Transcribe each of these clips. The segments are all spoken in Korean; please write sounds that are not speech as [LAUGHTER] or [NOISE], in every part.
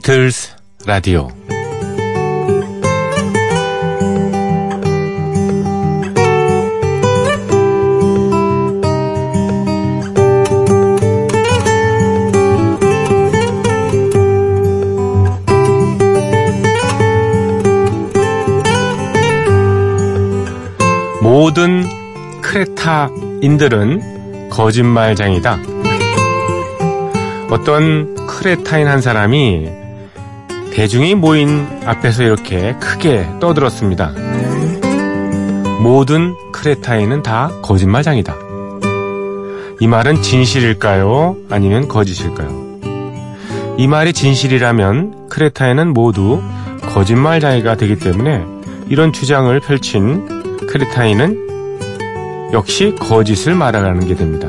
비틀스 라디오 모든 크레타인들은 거짓말장이다. 어떤 크레타인 한 사람이 대중이 모인 앞에서 이렇게 크게 떠들었습니다. 모든 크레타인은 다 거짓말장이다. 이 말은 진실일까요? 아니면 거짓일까요? 이 말이 진실이라면 크레타인은 모두 거짓말장이가 되기 때문에 이런 주장을 펼친 크레타인은 역시 거짓을 말하라는 게 됩니다.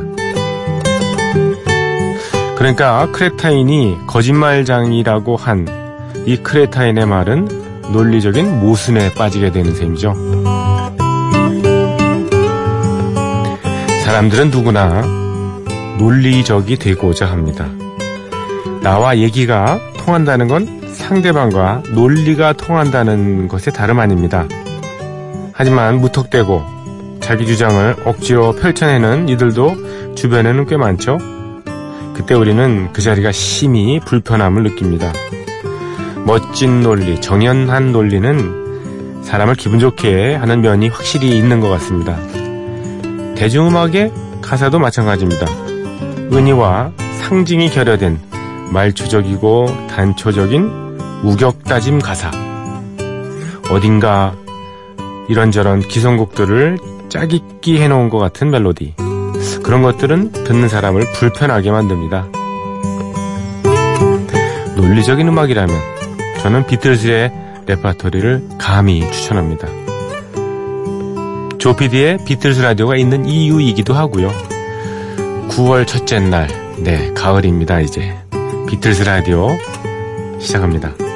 그러니까 크레타인이 거짓말장이라고 한 이 크레타인의 말은 논리적인 모순에 빠지게 되는 셈이죠. 사람들은 누구나 논리적이 되고자 합니다. 나와 얘기가 통한다는 건 상대방과 논리가 통한다는 것에 다름 아닙니다. 하지만 무턱대고 자기 주장을 억지로 펼쳐내는 이들도 주변에는 꽤 많죠. 그때 우리는 그 자리가 심히 불편함을 느낍니다. 멋진 논리, 정연한 논리는 사람을 기분 좋게 하는 면이 확실히 있는 것 같습니다. 대중음악의 가사도 마찬가지입니다. 은희와 상징이 결여된 말초적이고 단초적인 우격다짐 가사. 어딘가 이런저런 기성곡들을 짜깁기 해놓은 것 같은 멜로디. 그런 것들은 듣는 사람을 불편하게 만듭니다. 논리적인 음악이라면 저는 비틀즈의 레파토리를 감히 추천합니다. 조피디의 비틀즈 라디오가 있는 이유이기도 하고요. 9월 첫째 날, 네, 가을입니다, 이제. 비틀즈 라디오 시작합니다.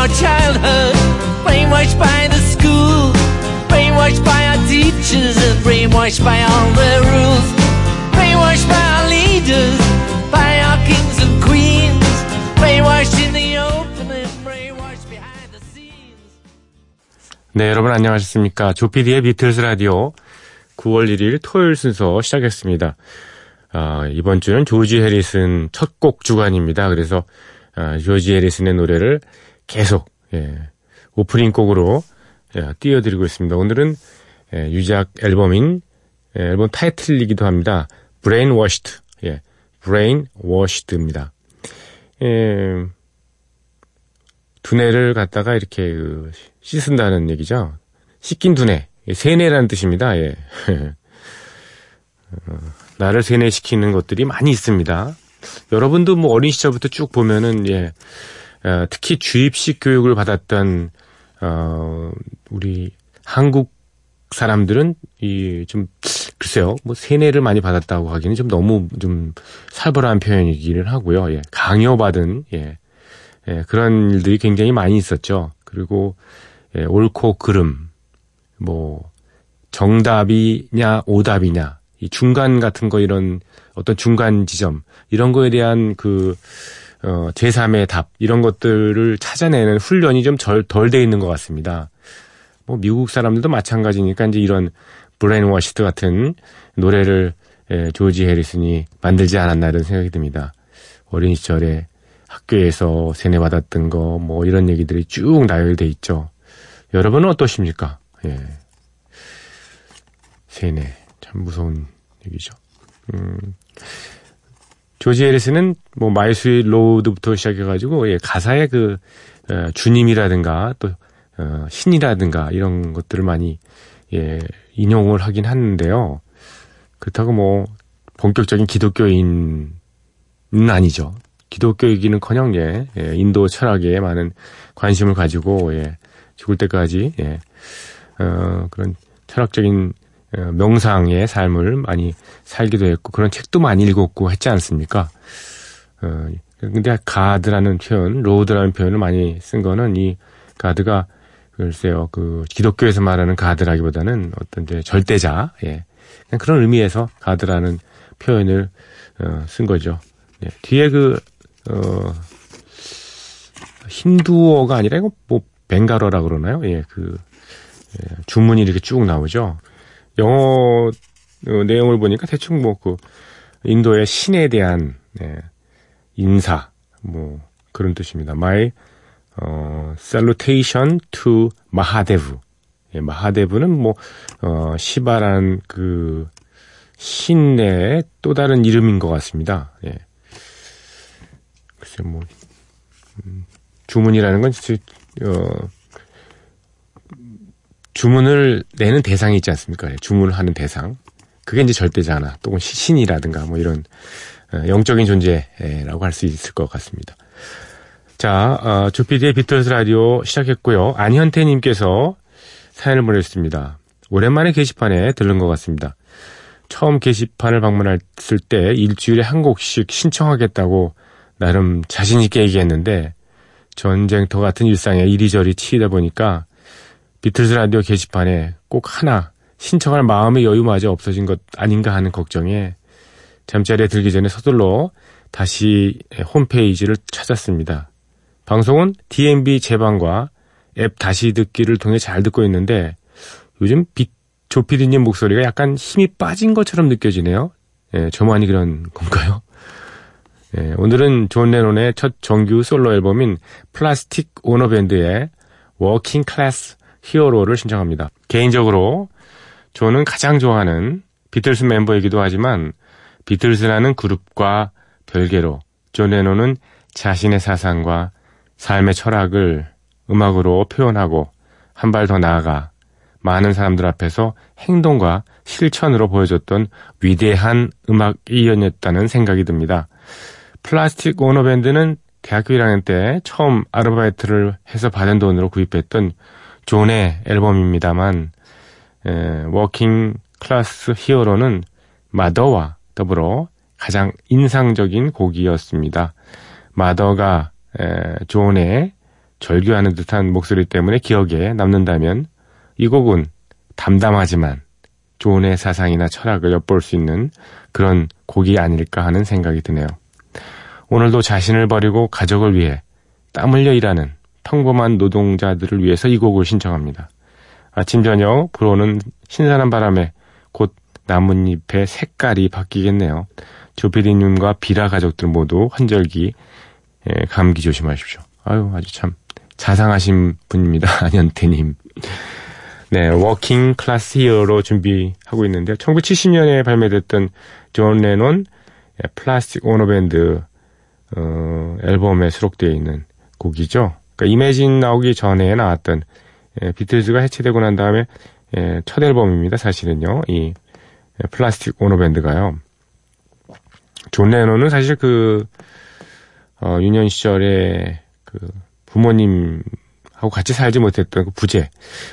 Our childhood, brainwashed by the school, brainwashed by our teachers, and brainwashed by all the rules, brainwashed by our leaders, by our kings and queens, brainwashed in the open and brainwashed behind the scenes. 네, 여러분 안녕하셨습니까? 조피디의 비틀스 라디오 9월 1일 토요일 순서 시작했습니다. 아, 이번 주는 조지 해리슨 첫 곡 주간입니다. 그래서 아, 조지 해리슨의 노래를 계속 예, 오프닝 곡으로 예, 띄워드리고 있습니다. 오늘은 예, 유작 앨범인 예, 앨범 타이틀이기도 합니다. Brain Washed, 예, Brain Washed입니다. 예, 두뇌를 갖다가 이렇게 그 씻은다는 얘기죠. 씻긴 두뇌, 예, 세뇌라는 뜻입니다. 예. [LAUGHS] 어, 나를 세뇌시키는 것들이 많이 있습니다. 여러분도 뭐 어린 시절부터 쭉 보면은 예, 어, 특히 주입식 교육을 받았던 어, 우리 한국 사람들은 이 좀 글쎄요 뭐 세뇌를 많이 받았다고 하기는 좀 너무 좀 살벌한 표현이기를 하고요. 예, 강요받은 예, 예, 그런 일들이 굉장히 많이 있었죠. 그리고 예, 옳고 그름 뭐 정답이냐 오답이냐 이 중간 같은 거 이런 어떤 중간 지점 이런 거에 대한 그 어, 제3의 답 이런 것들을 찾아내는 훈련이 좀 덜 돼 있는 것 같습니다. 뭐 미국 사람들도 마찬가지니까 이제 이런 Brainwashed 같은 노래를 예, 조지 해리슨이 만들지 않았나 이런 생각이 듭니다. 어린 시절에 학교에서 세뇌받았던 거 뭐 이런 얘기들이 쭉 나열돼 있죠. 여러분은 어떠십니까? 예. 세뇌 참 무서운 얘기죠. 음, 조지 해리슨은 뭐 My Sweet Lord부터 시작해가지고 예, 가사의 그 어, 주님이라든가 또 어, 신이라든가 이런 것들을 많이 예, 인용을 하긴 하는데요. 그렇다고 뭐 본격적인 기독교인은 아니죠. 기독교이기는커녕 예, 예, 인도 철학에 많은 관심을 가지고 예, 죽을 때까지 예. 어, 그런 철학적인 어, 명상의 삶을 많이 살기도 했고 그런 책도 많이 읽었고 했지 않습니까? 어, 근데 가드라는 표현, 로드라는 표현을 많이 쓴 거는 이 가드가 글쎄요, 그 기독교에서 말하는 가드라기보다는 어떤 이제 절대자, 예, 그런 의미에서 가드라는 표현을 어, 쓴 거죠. 예, 뒤에 그 어, 힌두어가 아니라 이거 뭐 벵가러라 그러나요? 예, 그 예, 주문이 이렇게 쭉 나오죠. 영어 어, 내용을 보니까 대충 뭐 그 인도의 신에 대한 예, 인사 뭐 그런 뜻입니다. My 어, salutation to 마하데브. 예, 마하데브는 뭐 어, 시바라는 그 신의 또 다른 이름인 것 같습니다. 예. 글쎄 뭐 음, 주문이라는 건 진짜 어, 주문을 내는 대상이 있지 않습니까? 예, 주문을 하는 대상. 그게 이제 절대자나 또는 신이라든가 뭐 이런 어, 영적인 존재라고 할 수 있을 것 같습니다. 자, 어, 조피디의 비틀스 라디오 시작했고요. 안현태님께서 사연을 보내주셨습니다. 오랜만에 게시판에 들른 것 같습니다. 처음 게시판을 방문했을 때 일주일에 한 곡씩 신청하겠다고 나름 자신있게 얘기했는데 전쟁터 같은 일상에 이리저리 치이다 보니까 비틀스 라디오 게시판에 꼭 하나 신청할 마음의 여유마저 없어진 것 아닌가 하는 걱정에 잠자리에 들기 전에 서둘러 다시 홈페이지를 찾았습니다. 방송은 DMB 재방과 앱 다시 듣기를 통해 잘 듣고 있는데 요즘 비, 조피디님 목소리가 약간 힘이 빠진 것처럼 느껴지네요. 예, 저만이 그런 건가요? 예, 오늘은 존 레논의 첫 정규 솔로 앨범인 Plastic Ono Band의 Working Class Hero를 신청합니다. 개인적으로 존은 가장 좋아하는 비틀스 멤버이기도 하지만 비틀스라는 그룹과 별개로 존 레논은 자신의 사상과 삶의 철학을 음악으로 표현하고 한 발 더 나아가 많은 사람들 앞에서 행동과 실천으로 보여줬던 위대한 음악인이었다는 생각이 듭니다. Plastic Ono Band는 대학교 1학년 때 처음 아르바이트를 해서 받은 돈으로 구입했던 존의 앨범입니다만 에, Working Class Hero는 마더와 더불어 가장 인상적인 곡이었습니다. 마더가 에, 존의 절규하는 듯한 목소리 때문에 기억에 남는다면 이 곡은 담담하지만 존의 사상이나 철학을 엿볼 수 있는 그런 곡이 아닐까 하는 생각이 드네요. 오늘도 자신을 버리고 가족을 위해 땀 흘려 일하는 평범한 노동자들을 위해서 이 곡을 신청합니다. 아침 저녁 불어오는 신선한 바람에 곧 나뭇잎의 색깔이 바뀌겠네요. 조피디님과 비라 가족들 모두 환절기 예, 감기 조심하십시오. 아유 아주 참 자상하신 분입니다. [LAUGHS] 안현태님. 네, Working Class Hero 준비하고 있는데 1970년에 발매됐던 존 레논 Plastic Ono Band 어, 앨범에 수록되어 있는 곡이죠. 그러니까 Imagine 나오기 전에 나왔던 예, 비틀즈가 해체되고 난 다음에 예, 첫 앨범입니다. 사실은요. 이 예, Plastic Ono Band가요. 존 레논은 사실 그 어, 유년 시절에 그 부모님 하고 같이 살지 못했던 그 부재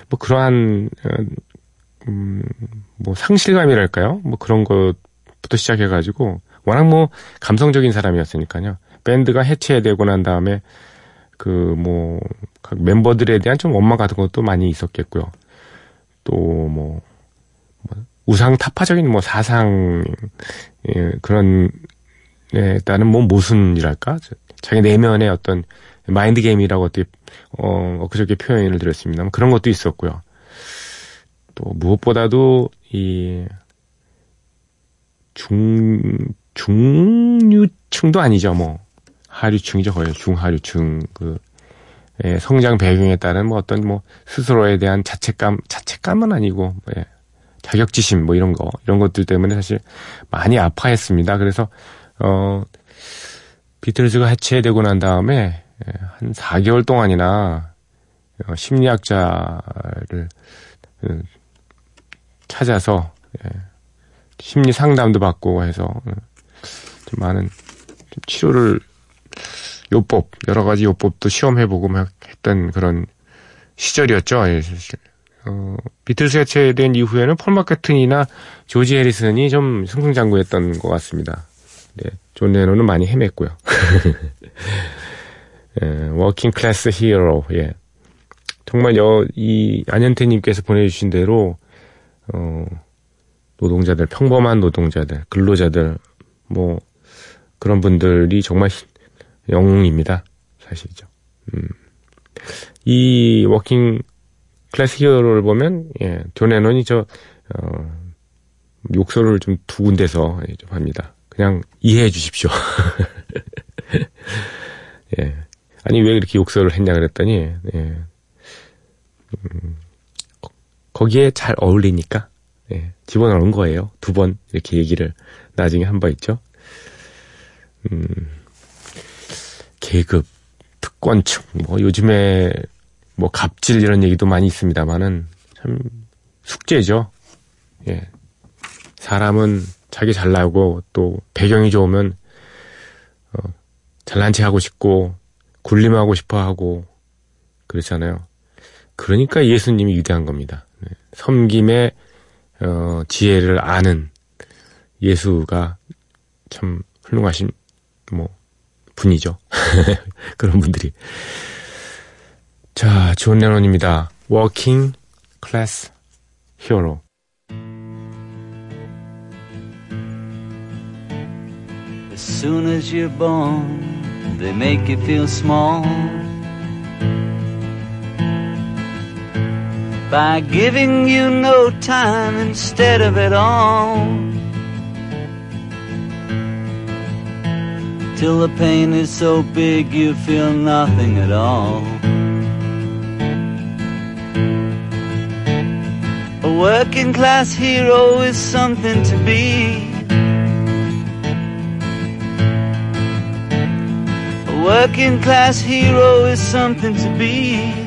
뭐 그러한 어, 음, 뭐 상실감이랄까요? 뭐 그런 것부터 시작해가지고 워낙 뭐 감성적인 사람이었으니까요. 밴드가 해체되고 난 다음에 그 뭐 각 멤버들에 대한 좀 원망 같은 것도 많이 있었겠고요. 또뭐 뭐 우상 타파적인 뭐 사상 예, 그런 에 따른 뭐 모순이랄까 자기 내면의 어떤 마인드 게임이라고 어떻게 어 엊그저께 표현을 드렸습니다. 그런 것도 있었고요. 또 무엇보다도 이 중, 중류층도 아니죠, 뭐. 하류층이죠, 거의 중하류층. 그, 예, 성장 배경에 따른 뭐 어떤 뭐 스스로에 대한 자책감, 자책감은 아니고, 뭐 예, 자격지심 뭐 이런 거, 이런 것들 때문에 사실 많이 아파했습니다. 그래서, 어, 비틀즈가 해체되고 난 다음에 예, 한 4개월 동안이나 어, 심리학자를 그, 찾아서 예, 심리 상담도 받고 해서 어, 좀 많은 치료를 요법 여러 가지 요법도 시험해보고 막 했던 그런 시절이었죠. 예, 어, 비틀스 해체된 이후에는 폴 매카트니나 조지 해리슨이 좀 승승장구했던 것 같습니다. 네, 존 레논은 많이 헤맸고요. [LAUGHS] 예, Working Class Hero, 예. 정말 여, 이 안현태님께서 보내주신 대로, 어, 노동자들, 평범한 노동자들, 근로자들, 뭐, 그런 분들이 정말 영웅입니다. 사실이죠. 음. 이 Working Class Hero를 보면, 예, 존 레논이 저, 어, 욕설을 좀 두 군데서 좀 합니다. 그냥 이해해 주십시오. [LAUGHS] 예. 아니, 왜 이렇게 욕설을 했냐 그랬더니, 예. 음, 거기에 잘 어울리니까, 예. 집어넣은 거예요. 두 번 이렇게 얘기를 나중에 한 번 있죠. 음, 계급, 특권층, 뭐 요즘에 뭐 갑질 이런 얘기도 많이 있습니다만은 참 숙제죠. 예. 사람은 자기 잘나고 또 배경이 좋으면 어, 잘난 체 하고 싶고 군림하고 싶어 하고 그렇잖아요. 그러니까 예수님이 위대한 겁니다. 네. 섬김의 어, 지혜를 아는 예수가 참 훌륭하신 뭐 분이죠. 그런 분들이. 자, 존 레논입니다. Working Class Hero. As soon as you're born, they make you feel small. By giving you no time instead of it all. Till the pain is so big you feel nothing at all. A working class hero is something to be. A working class hero is something to be.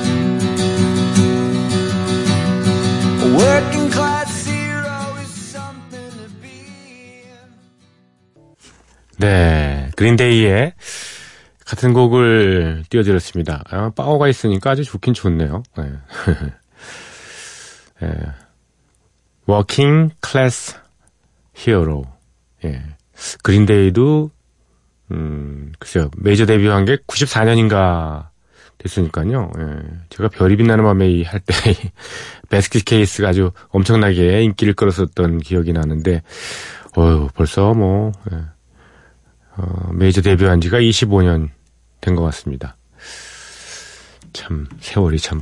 네, 그린데이의 같은 곡을 띄워드렸습니다. 아, 파워가 있으니까 아주 좋긴 좋네요. 네. [LAUGHS] 예. Working Class Hero. 예. 그린데이도 음, 글쎄요, 메이저 데뷔한 게 94년인가 됐으니까요. 예. 제가 별이 빛나는 밤에 할 때 베스킷 케이스가 아주 엄청나게 인기를 끌었었던 기억이 나는데, 어휴, 벌써 뭐, 예. 어, 메이저 데뷔한 지가 25년 된 것 같습니다. 참, 세월이 참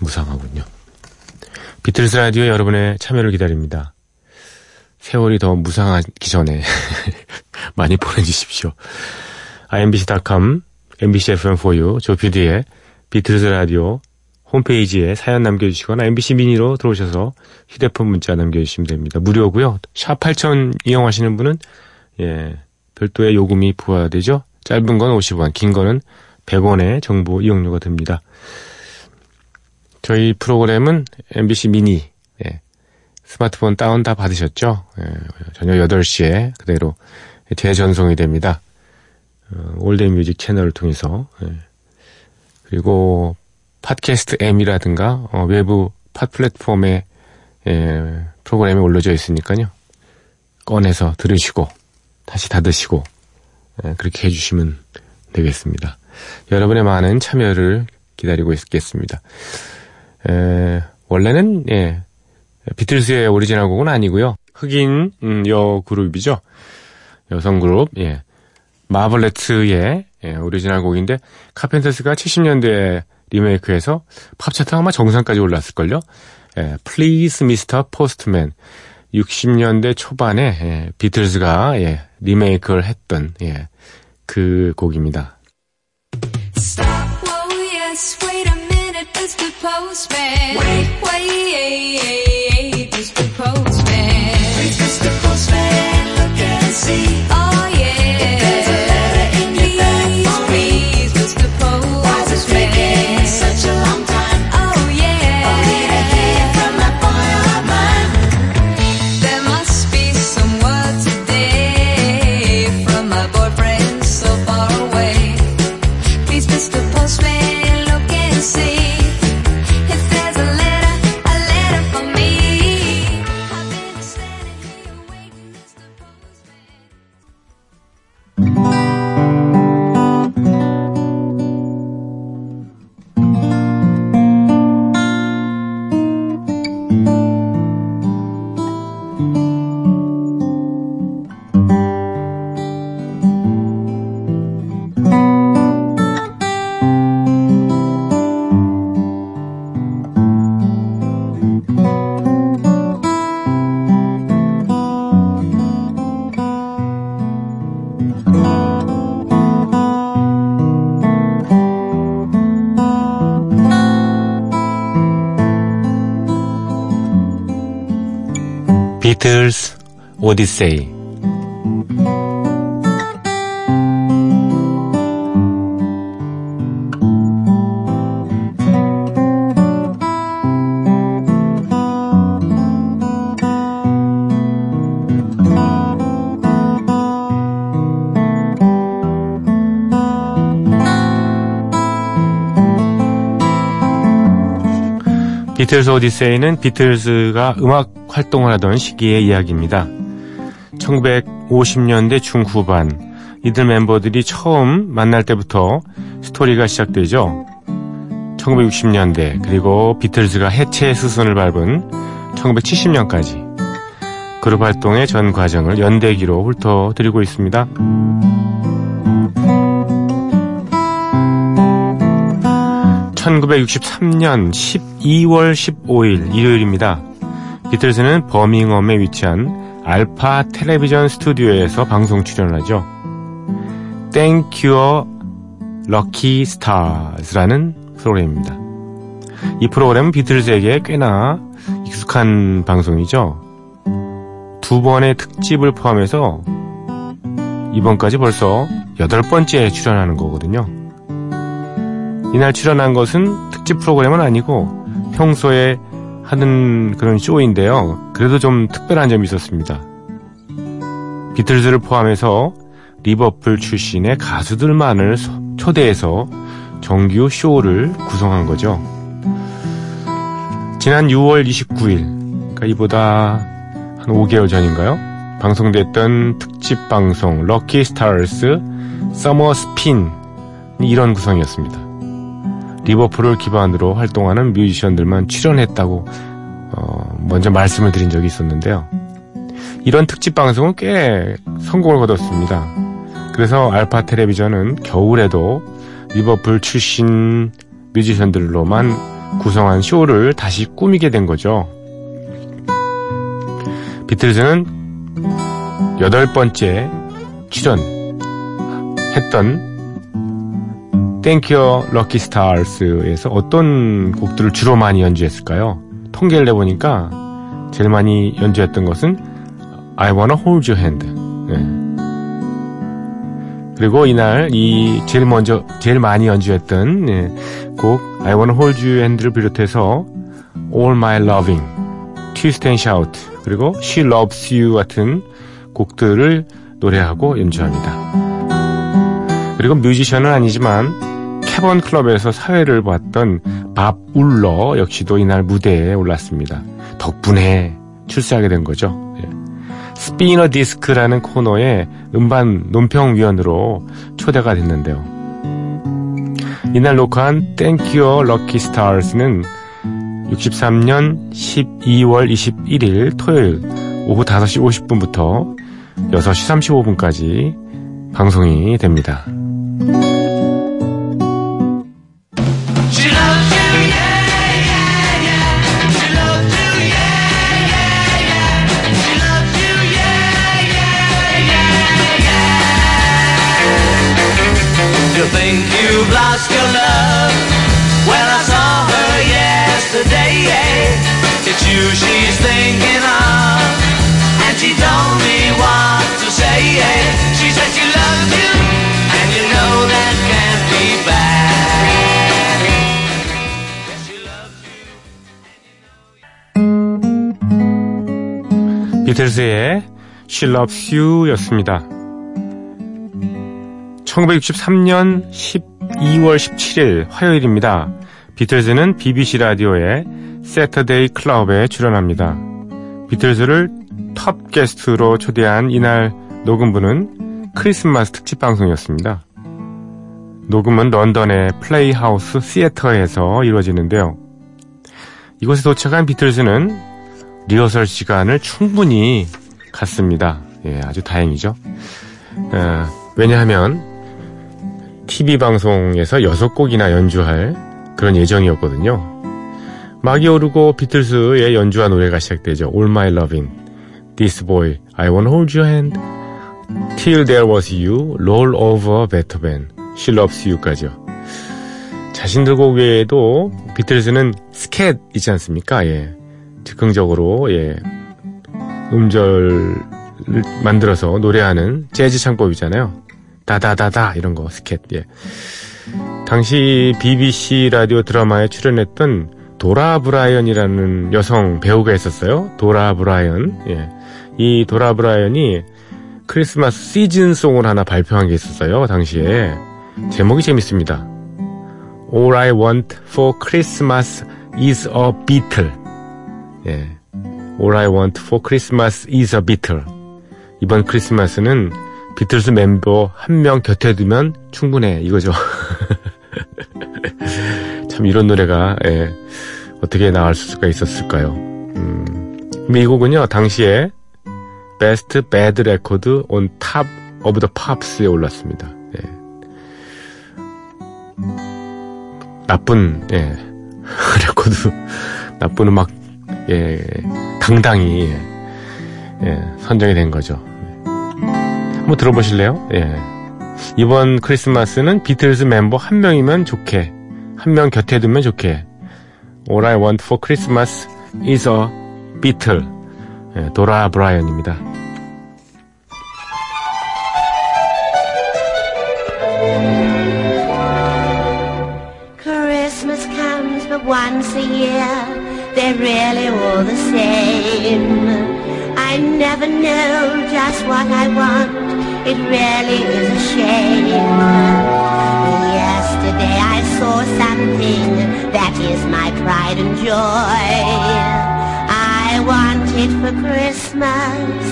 무상하군요. 비틀스 라디오 여러분의 참여를 기다립니다. 세월이 더 무상하기 전에 [LAUGHS] 많이 보내주십시오. imbc.com, mbcfm4u, 조피디의 비틀스 라디오 홈페이지에 사연 남겨주시거나 MBC 미니로 들어오셔서 휴대폰 문자 남겨주시면 됩니다. 무료고요. 샵 8000 이용하시는 분은 예 별도의 요금이 부과되죠. 짧은 건 50원, 긴 거는 100원의 정보 이용료가 듭니다. 저희 프로그램은 MBC 미니 예, 스마트폰 다운 다 받으셨죠? 예, 저녁 8시에 그대로 재전송이 됩니다. 어, 올드뮤직 채널을 통해서 예. 그리고 팟캐스트 M이라든가 어, 외부 pod 플랫폼에 예, 프로그램이 올려져 있으니까요. 꺼내서 들으시고 다시 닫으시고 예, 그렇게 해주시면 되겠습니다. 여러분의 많은 참여를 기다리고 있겠습니다. 에, 원래는 예, 비틀스의 오리지널 곡은 아니고요. 흑인 음, 여 그룹이죠. 여성 그룹 예. 마블레츠의 예, 오리지널 곡인데 카펜터스가 70년대에 리메이크해서 팝 차트 아마 정상까지 올랐을걸요. 예, Please Mr. Postman 60년대 초반에 예, 비틀즈가 예, 리메이크를 했던 예, 그 곡입니다. Stop, whoa, yes, wait a minute. Oh, 비틀스 오디세이 비틀스 오디세이는 비틀즈가 음악 활동을 하던 시기의 이야기입니다. 1950년대 중후반 이들 멤버들이 처음 만날 때부터 스토리가 시작되죠. 1960년대 그리고 비틀즈가 해체 수순을 밟은 1970년까지 그룹 활동의 전 과정을 연대기로 훑어드리고 있습니다. 1963년 12월 15일 일요일입니다. 비틀즈는 버밍엄에 위치한 알파 텔레비전 스튜디오에서 방송 출연을 하죠. Thank You Lucky Stars라는 프로그램입니다. 이 프로그램은 비틀즈에게 꽤나 익숙한 방송이죠. 두 번의 특집을 포함해서 이번까지 벌써 여덟 번째 출연하는 거거든요. 이날 출연한 것은 특집 프로그램은 아니고 평소에 하는 그런 쇼인데요. 그래도 좀 특별한 점이 있었습니다. 비틀즈를 포함해서 리버풀 출신의 가수들만을 소- 초대해서 정규 쇼를 구성한 거죠. 지난 6월 29일, 그러니까 이보다 한 5개월 전인가요? 방송됐던 특집 방송 Lucky Stars Summer Spin 이런 구성이었습니다. 리버풀을 기반으로 활동하는 뮤지션들만 출연했다고 어, 먼저 말씀을 드린 적이 있었는데요. 이런 특집 방송은 꽤 성공을 거뒀습니다. 그래서 알파 텔레비전은 겨울에도 리버풀 출신 뮤지션들로만 구성한 쇼를 다시 꾸미게 된 거죠. 비틀즈는 여덟 번째 출연했던 You Lucky Stars에서 어떤 곡들을 주로 많이 연주했을까요? 통계를 내보니까 제일 많이 연주했던 것은 I Wanna Hold Your Hand. 네. 그리고 이날 이 제일 먼저 제일 많이 연주했던 네, 곡 I Wanna Hold Your Hand를 비롯해서 All My Loving, Twist and Shout 그리고 She Loves You 같은 곡들을 노래하고 연주합니다. 그리고 뮤지션은 아니지만 캐번 클럽에서 사회를 봤던 밥 울러 역시도 이날 무대에 올랐습니다. 덕분에 출세하게 된 거죠. 예. 스피너 디스크라는 코너에 음반 논평위원으로 초대가 됐는데요. 이날 녹화한 You Lucky Stars는 63년 12월 21일 토요일 오후 5시 50분부터 6시 35분까지 방송이 됩니다. 비틀즈의 She Loves You 였습니다. 1963년 12월 17일 화요일입니다. 비틀즈는 BBC 라디오의 Saturday Club에 출연합니다. 비틀즈를 톱 게스트로 초대한 이날 녹음분은 크리스마스 특집 방송이었습니다. 녹음은 런던의 Playhouse Theatre에서 이루어지는데요. 이곳에 도착한 비틀즈는 리허설 시간을 충분히 갔습니다. 예, 아주 다행이죠. 어, 왜냐하면 TV 방송에서 6곡이나 연주할 그런 예정이었거든요. 막이 오르고 비틀스의 연주한 노래가 시작되죠. All My Lovin', This Boy, I Wanna Hold Your Hand, Till There Was You, Roll Over Beethoven, She Loves You까지요. 자신들 곡 외에도 비틀즈는 스캣 있지 않습니까? 예. 즉흥적으로, 예. 음절을 만들어서 노래하는 재즈 창법이잖아요. 다다다다 이런 거 스캣. 예. 당시 BBC 라디오 드라마에 출연했던 도라 브라이언이라는 여성 배우가 있었어요. 도라 브라이언. 예. 이 도라 브라이언이 크리스마스 시즌송을 하나 발표한 게 있었어요. 당시에. 제목이 재밌습니다. All I want for Christmas is a Beatle. 예. All I want for Christmas is a Beatle. 이번 크리스마스는 비틀스 멤버 한 명 곁에 두면 충분해. 이거죠. [LAUGHS] 참 이런 노래가 예, 어떻게 나올 수가 있었을까요? 음, 이 곡은요 당시에 Best Bad Record on Top of the Pops에 올랐습니다. 예. 나쁜 예, [LAUGHS] 레코드 나쁜 음악 예, 당당히 예, 예, 선정이 된 거죠. 한번 들어보실래요? 예. 이번 크리스마스는 비틀즈 멤버 한 명이면 좋게, 한 명 곁에 두면 좋게. All I want for Christmas is a Beatle. 예, 도라 브라이언입니다. Christmas comes but once a year. They're really all the same. I never know just what I want. It really is a shame. Yesterday I saw something that is my pride and joy. I want it for Christmas.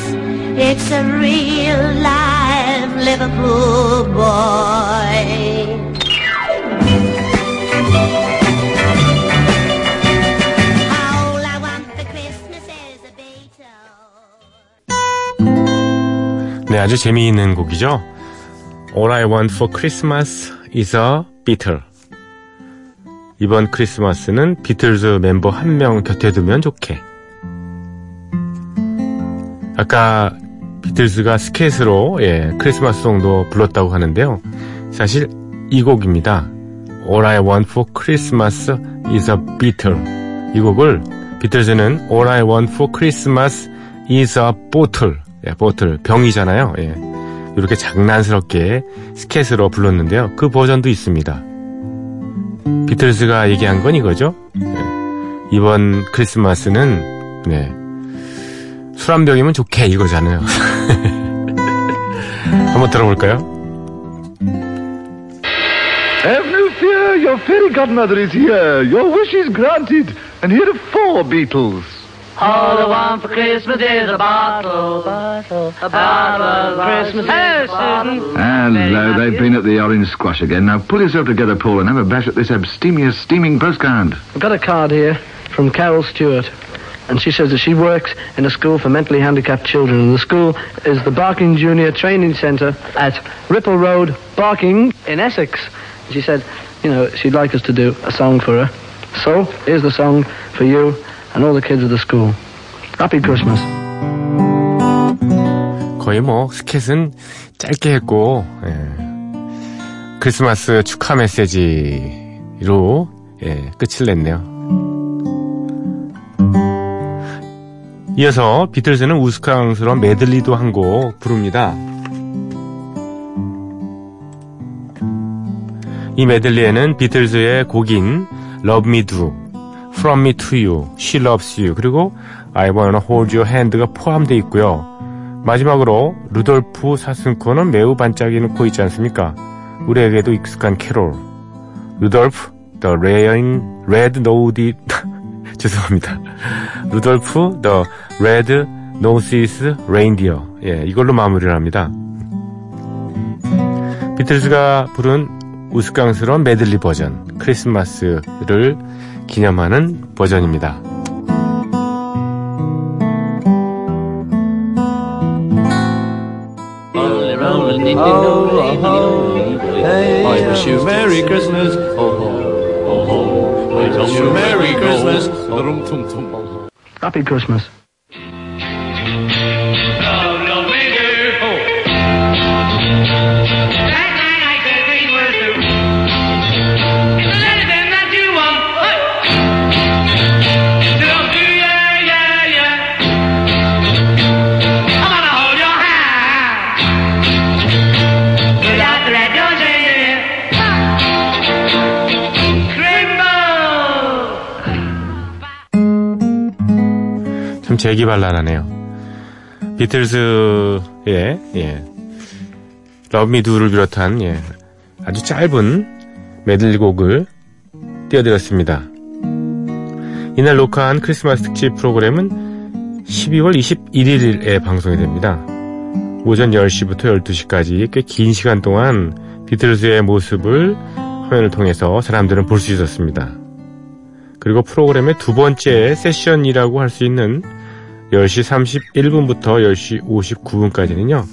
It's a real live Liverpool boy. 네, 아주 재미있는 곡이죠. All I want for Christmas is a Beatle. 이번 크리스마스는 비틀즈 멤버 한 명 곁에 두면 좋게. 아까 비틀즈가 스케이트로 예, 크리스마스 송도 불렀다고 하는데요. 사실 이 곡입니다. All I want for Christmas is a Beatle. 이 곡을 비틀즈는 All I want for Christmas is a bottle. 예, bottle 병이잖아요. 예. 이렇게 장난스럽게 스케이트로 불렀는데요. 그 버전도 있습니다. 비틀즈가 얘기한 건 이거죠. 예. 이번 크리스마스는 네. 술한 병이면 좋게 이거잖아요. 한번 들어볼까요? Have no fear, your fairy godmother is here. Your wish is granted. And here are four beetles. All I want for Christmas is a bottle, bottle, a bottle of Christmas. Hey, Susan. Hello, they've been at the orange squash again. Now pull yourself together, Paul, and have a bash at this abstemious steaming postcard. I've got a card here from Carol Stewart. and she says that she works in a school for mentally handicapped children. And the school is the Barking Junior Training Centre at Ripple Road, Barking, in Essex. And She said, you know, she'd like us to do a song for her. So, here's the song for you and all the kids of the school. Happy Christmas. 거의 뭐 스켓은 짧게 했고 예. 크리스마스 축하 메시지로 예, 끝을 냈네요. 이어서 비틀즈는 우스꽝스러운 메들리도 한 곡 부릅니다. 이 메들리에는 비틀즈의 곡인 Love Me Do, From Me To You, She Loves You 그리고 I Wanna Hold Your Hand가 포함되어 있고요. 마지막으로 루돌프 사슴코는 매우 반짝이는 코 있지 않습니까? 우리에게도 익숙한 캐롤 Rudolph the Rain Red [LAUGHS] 죄송합니다. Rudolph the Red Reindeer 예, 이걸로 마무리를 합니다. 비틀즈가 부른 우스꽝스러운 메들리 버전 크리스마스를 기념하는 버전입니다. I wish 재기발랄하네요. 비틀즈의 예, 러브미두를 비롯한 예, 아주 짧은 메들리곡을 띄워드렸습니다. 이날 녹화한 크리스마스 특집 프로그램은 12월 21일에 방송이 됩니다. 오전 10시부터 12시까지 꽤 긴 시간 동안 비틀즈의 모습을 화면을 통해서 사람들은 볼 수 있었습니다. 그리고 프로그램의 두 번째 세션이라고 할 수 있는 10시 31분부터 10시 59분까지는요,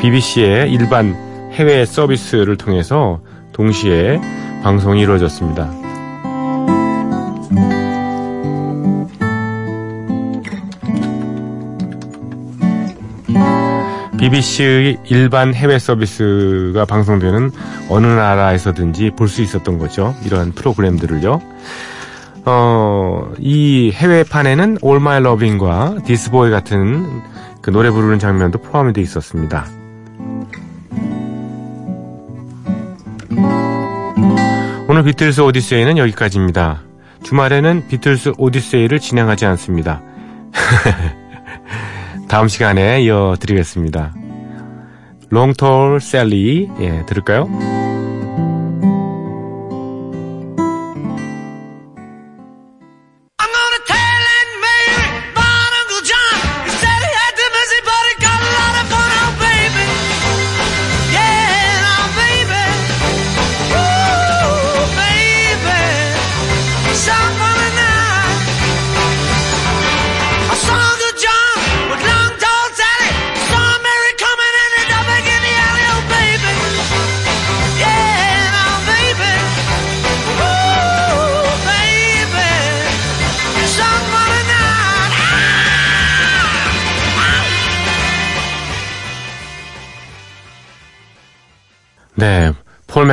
BBC의 일반 해외 서비스를 통해서 동시에 방송이 이루어졌습니다. BBC의 일반 해외 서비스가 방송되는 어느 나라에서든지 볼 수 있었던 거죠. 이런 프로그램들을요. 어, 이 해외판에는 All My Loving과 This Boy 같은 그 노래 부르는 장면도 포함이 되어 있었습니다. 오늘 비틀스 오디세이는 여기까지입니다. 주말에는 비틀스 오디세이를 진행하지 않습니다. [LAUGHS] 다음 시간에 이어드리겠습니다. 롱톨 셀리, 예, 들을까요?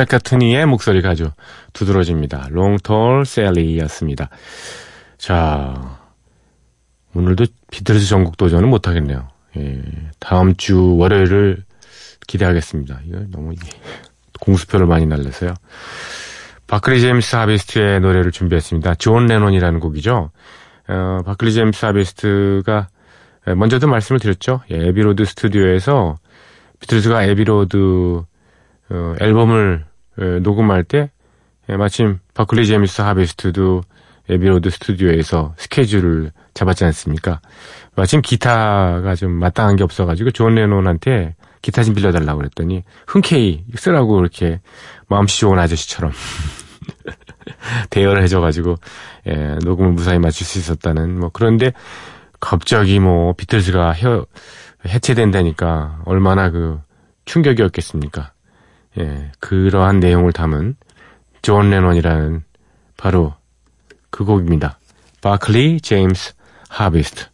맥카트니의 목소리가 아주 두드러집니다. Long Tall Sally였습니다. 자, 오늘도 비틀즈 전곡 도전은 못하겠네요. 예, 다음 주 월요일을 기대하겠습니다. 이거 너무 공수표를 많이 날려서요. 바클리 제임스 하비스트의 노래를 준비했습니다. 존 레논이라는 곡이죠. 어, 바클리 제임스 하비스트가 예, 먼저도 말씀을 드렸죠. 예, Abbey Road 스튜디오에서 비틀즈가 Abbey Road 어, 앨범을 에, 녹음할 때 예, 마침 바클리 제임스 하비스트도 Abbey Road 스튜디오에서 스케줄을 잡았지 않습니까? 마침 기타가 좀 마땅한 게 없어가지고 존 레논한테 기타 좀 빌려달라고 그랬더니 흔쾌히 쓰라고 이렇게 마음씨 좋은 아저씨처럼 [LAUGHS] 대여를 해줘가지고 예, 녹음을 무사히 마칠 수 있었다는 뭐 그런데 갑자기 뭐 비틀즈가 해체된다니까 얼마나 그 충격이었겠습니까? 예, 그러한 내용을 담은 존 레논이라는 바로 그 곡입니다. 바클리 제임스 하비스트.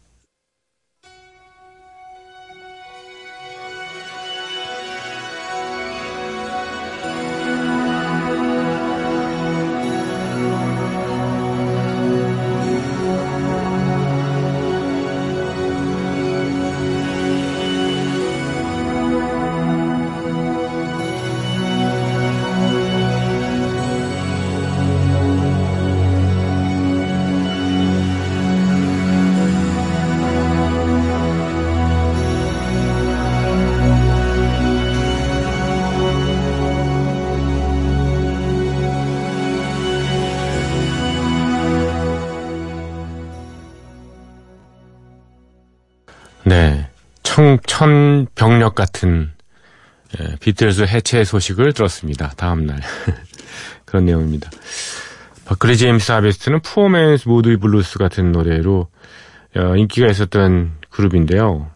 같은 예, 비틀즈 해체 소식을 들었습니다. 다음날. [LAUGHS] 그런 내용입니다. 바클리 제임스 하베스트는 Poor Man's Moody Blues 같은 노래로 어, 인기가 있었던 그룹인데요.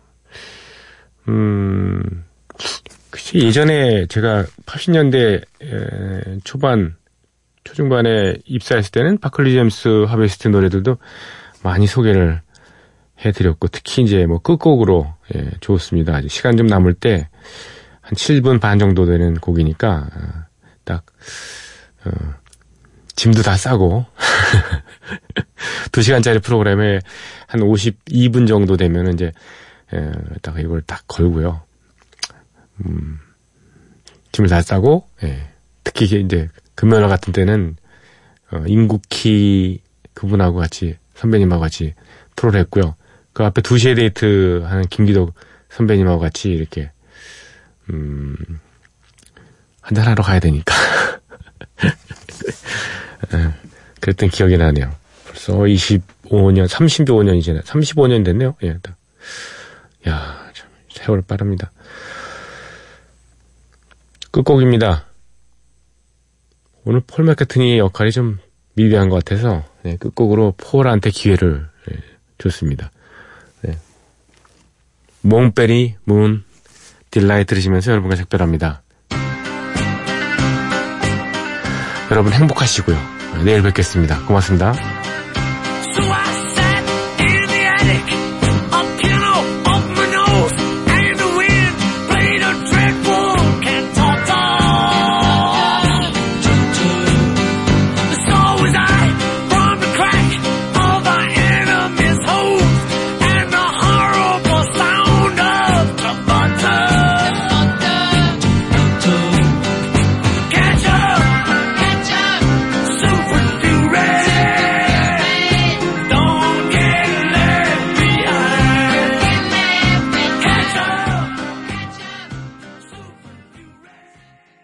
음, 글쎄 예전에 제가 80년대 에, 초반, 초중반에 입사했을 때는 바클리 제임스 하베스트 노래들도 많이 소개를 해드렸고 특히 이제 뭐 끝곡으로 예, 좋습니다. 시간 좀 남을 때 한 7분 반 정도 되는 곡이니까 어, 딱 어, 짐도 다 싸고 [LAUGHS] 2시간짜리 프로그램에 한 52분 정도 되면 이제 예, 딱 이걸 딱 걸고요. 음, 짐을 다 싸고 예, 특히 이제 금요일 같은 때는 어, 임국희 그분하고 같이 선배님하고 같이 프로를 했고요. 그 앞에 2시에 데이트 하는 김기덕 선배님하고 같이 이렇게, 음, 한잔하러 가야 되니까. [LAUGHS] 예, 그랬던 기억이 나네요. 벌써 25년, 35년이 지나, 35년 됐네요. 예, 딱. 야, 참, 세월 빠릅니다. 끝곡입니다. 오늘 폴 맥카트니의 역할이 좀 미비한 것 같아서, 예, 끝곡으로 폴한테 기회를 예, 줬습니다. 몽베리 문 딜라이 들으시면서 여러분과 작별합니다. 여러분 행복하시고요. 내일 뵙겠습니다. 고맙습니다.